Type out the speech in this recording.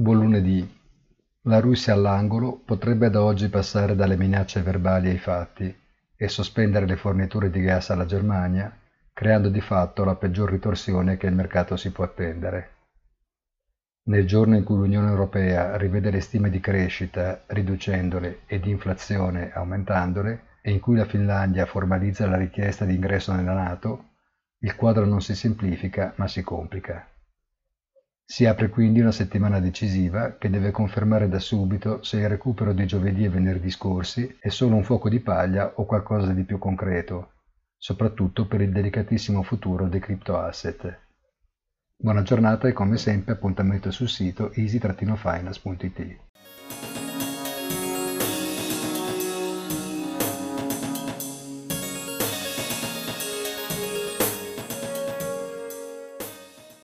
Buon lunedì. La Russia all'angolo potrebbe da oggi passare dalle minacce verbali ai fatti e sospendere le forniture di gas alla Germania, creando di fatto la peggior ritorsione che il mercato si può attendere. Nel giorno in cui l'Unione Europea rivede le stime di crescita riducendole e di inflazione aumentandole e in cui la Finlandia formalizza la richiesta di ingresso nella Nato, il quadro non si semplifica ma si complica. Si apre quindi una settimana decisiva che deve confermare da subito se il recupero di giovedì e venerdì scorsi è solo un fuoco di paglia o qualcosa di più concreto, soprattutto per il delicatissimo futuro dei crypto-asset. Buona giornata e come sempre appuntamento sul sito easy-finance.it.